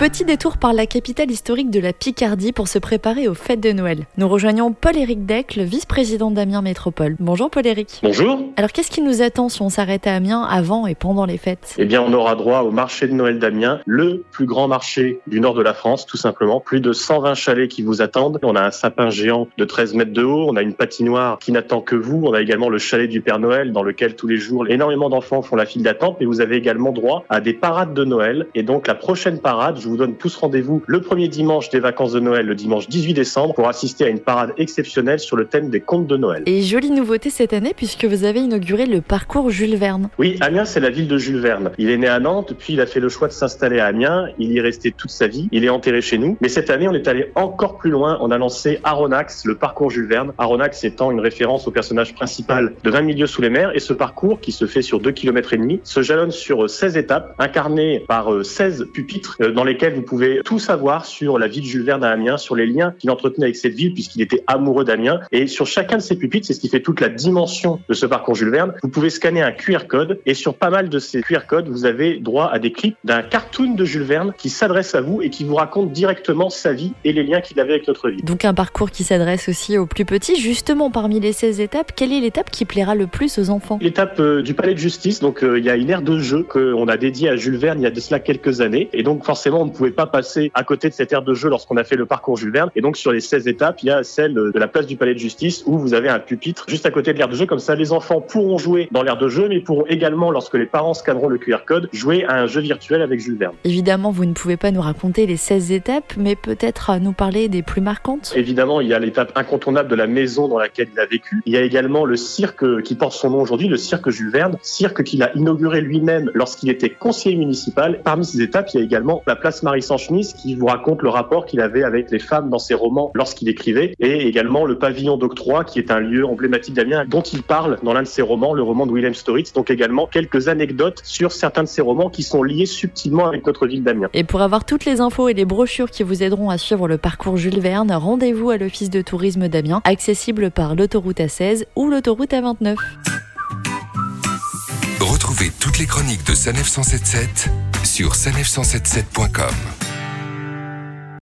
Petit détour par la capitale historique de la Picardie pour se préparer aux fêtes de Noël. Nous rejoignons Paul-Éric Deck, vice-président d'Amiens Métropole. Bonjour Paul-Éric. Bonjour. Alors qu'est-ce qui nous attend si on s'arrête à Amiens avant et pendant les fêtes? Eh bien, on aura droit au marché de Noël d'Amiens, le plus grand marché du nord de la France, tout simplement. Plus de 120 chalets qui vous attendent. On a un sapin géant de 13 mètres de haut. On a une patinoire qui n'attend que vous. On a également le chalet du Père Noël dans lequel tous les jours énormément d'enfants font la file d'attente. Mais vous avez également droit à des parades de Noël. Et donc, la prochaine parade, je vous donne tous rendez-vous le premier dimanche des vacances de Noël, le dimanche 18 décembre, pour assister à une parade exceptionnelle sur le thème des contes de Noël. Et jolie nouveauté cette année puisque vous avez inauguré le parcours Jules Verne. Oui, Amiens, c'est la ville de Jules Verne. Il est né à Nantes, puis il a fait le choix de s'installer à Amiens. Il y est resté toute sa vie. Il est enterré chez nous. Mais cette année, on est allé encore plus loin. On a lancé Aronax, le parcours Jules Verne. Aronax étant une référence au personnage principal de 20 milieux sous les mers. Et ce parcours, qui se fait sur 2 km et demi, se jalonne sur 16 étapes, incarnées par 16 pupitres, euh, dans lesquels vous pouvez tout savoir sur la vie de Jules Verne à Amiens, sur les liens qu'il entretenait avec cette ville puisqu'il était amoureux d'Amiens. Et sur chacun de ces pupitres, c'est ce qui fait toute la dimension de ce parcours Jules Verne. Vous pouvez scanner un QR code et sur pas mal de ces QR codes, vous avez droit à des clips d'un cartoon de Jules Verne qui s'adresse à vous et qui vous raconte directement sa vie et les liens qu'il avait avec notre vie. Donc un parcours qui s'adresse aussi aux plus petits. Justement, parmi les 16 étapes, quelle est l'étape qui plaira le plus aux enfants? L'étape euh, du palais de justice. Donc euh, il y a une aire de jeu qu'on a dédiée à Jules Verne il y a de cela quelques années. Et donc forcément, on ne pouvait pas passer à côté de cette aire de jeu lorsqu'on a fait le parcours Jules Verne. Et donc sur les 16 étapes, il y a celle de la place du palais de justice où vous avez un pupitre juste à côté de l'aire de jeu. Comme ça, les enfants pourront jouer dans l'aire de jeu, mais pourront également, lorsque les parents scanneront le QR code, jouer à un jeu virtuel avec Jules Verne. Évidemment, vous ne pouvez pas nous raconter les 16 étapes, mais peut-être nous parler des plus marquantes. Évidemment, il y a l'étape incontournable de la maison dans laquelle il a vécu. Il y a également le cirque qui porte son nom aujourd'hui, le cirque Jules Verne, cirque qu'il a inauguré lui-même lorsqu'il était conseiller municipal. Parmi ces étapes, il y a également la place Marie sans chemise qui vous raconte le rapport qu'il avait avec les femmes dans ses romans lorsqu'il écrivait, et également le pavillon d'octroi qui est un lieu emblématique d'Amiens dont il parle dans l'un de ses romans, le roman de William Storitz. Donc également quelques anecdotes sur certains de ses romans qui sont liés subtilement avec notre ville d'Amiens. Et pour avoir toutes les infos et les brochures qui vous aideront à suivre le parcours Jules Verne, rendez-vous à l'Office de tourisme d'Amiens, accessible par l'autoroute A16 ou l'autoroute A29. Retrouvez toutes les chroniques de Sanef 177 sur sanef177.com.